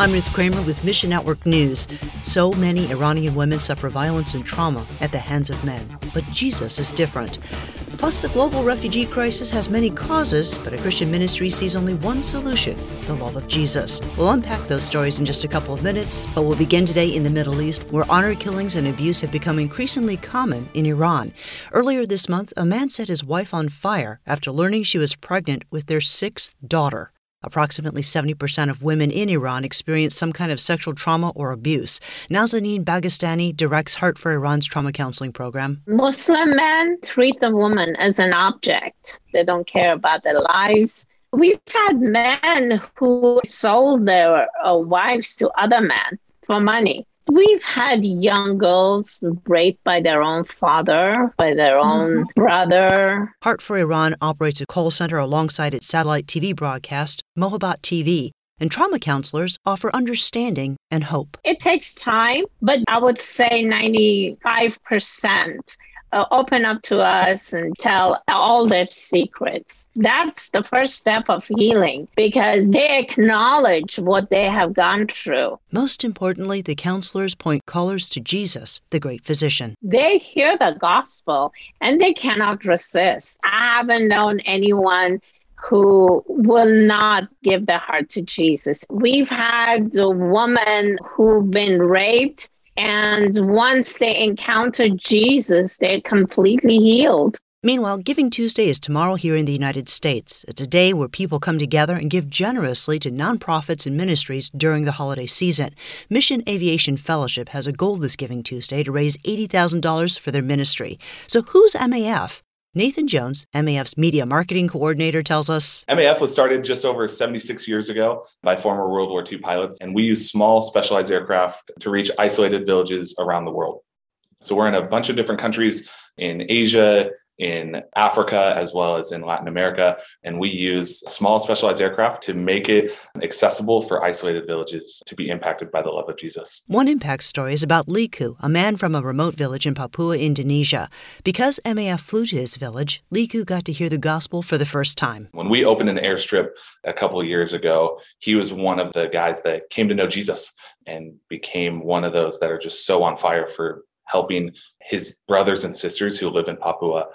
I'm Ruth Kramer with Mission Network News. So many Iranian women suffer violence and trauma at the hands of men, but Jesus is different. Plus, the global refugee crisis has many causes, but a Christian ministry sees only one solution the love of Jesus. We'll unpack those stories in just a couple of minutes, but we'll begin today in the Middle East, where honor killings and abuse have become increasingly common in Iran. Earlier this month, a man set his wife on fire after learning she was pregnant with their sixth daughter. Approximately 70% of women in Iran experience some kind of sexual trauma or abuse. Nazanin Baghestani directs Heart4Iran's trauma counseling program. Muslim men treat the woman as an object. They don't care about their lives. We've had men who sold their uh, wives to other men for money. We've had young girls raped by their own father, by their own mm-hmm. brother. Heart4Iran operates a call center alongside its satellite TV broadcast, Mohabat TV, and trauma counselors offer understanding and hope. It takes time, but I would say 95% uh, open up to us and tell all their secrets. That's the first step of healing because they acknowledge what they have gone through. Most importantly, the counselors point callers to Jesus, the great physician. They hear the gospel and they cannot resist. I haven't known anyone who will not give their heart to Jesus. We've had a woman who've been raped and once they encounter Jesus, they're completely healed. Meanwhile, Giving Tuesday is tomorrow here in the United States. It's a day where people come together and give generously to nonprofits and ministries during the holiday season. Mission Aviation Fellowship has a goal this Giving Tuesday to raise $80,000 for their ministry. So, who's MAF? Nathan Jones, MAF's media marketing coordinator, tells us MAF was started just over 76 years ago by former World War II pilots, and we use small specialized aircraft to reach isolated villages around the world. So we're in a bunch of different countries in Asia, in Africa as well as in Latin America. And we use small specialized aircraft to make it accessible for isolated villages to be impacted by the love of Jesus. One impact story is about Liku, a man from a remote village in Papua, Indonesia. Because MAF flew to his village, Liku got to hear the gospel for the first time. When we opened an airstrip a couple of years ago, he was one of the guys that came to know Jesus and became one of those that are just so on fire for helping his brothers and sisters who live in Papua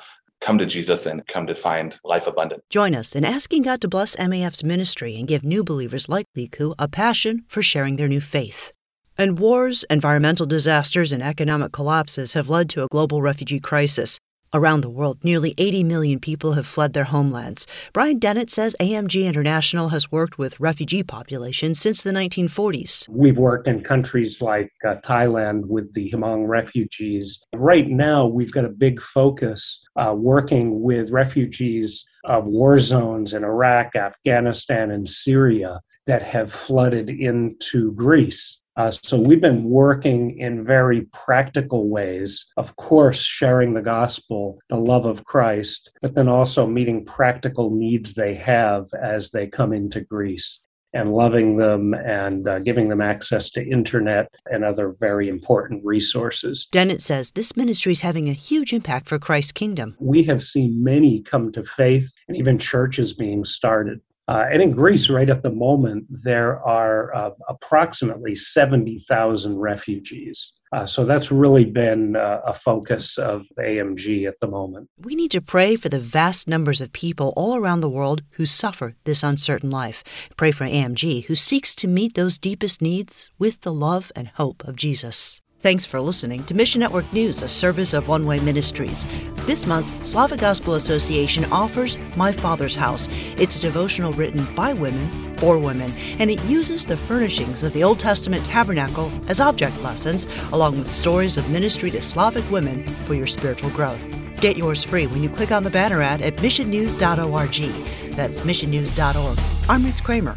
come to Jesus and come to find life abundant. Join us in asking God to bless MAF's ministry and give new believers like Liku a passion for sharing their new faith. And wars, environmental disasters, and economic collapses have led to a global refugee crisis. Around the world, nearly 80 million people have fled their homelands. Brian Dennett says AMG International has worked with refugee populations since the 1940s. We've worked in countries like uh, Thailand with the Hmong refugees. Right now, we've got a big focus uh, working with refugees of war zones in Iraq, Afghanistan, and Syria that have flooded into Greece. Uh, so we've been working in very practical ways, of course, sharing the gospel, the love of Christ, but then also meeting practical needs they have as they come into Greece and loving them and uh, giving them access to internet and other very important resources. Dennett says this ministry is having a huge impact for Christ's kingdom. We have seen many come to faith and even churches being started. Uh, and in Greece, right at the moment, there are uh, approximately 70,000 refugees. Uh, so that's really been uh, a focus of AMG at the moment. We need to pray for the vast numbers of people all around the world who suffer this uncertain life. Pray for AMG, who seeks to meet those deepest needs with the love and hope of Jesus. Thanks for listening to Mission Network News, a service of One Way Ministries. This month, Slavic Gospel Association offers My Father's House. It's a devotional written by women for women, and it uses the furnishings of the Old Testament tabernacle as object lessons, along with stories of ministry to Slavic women for your spiritual growth. Get yours free when you click on the banner ad at missionnews.org. That's missionnews.org. I'm Ruth Kramer.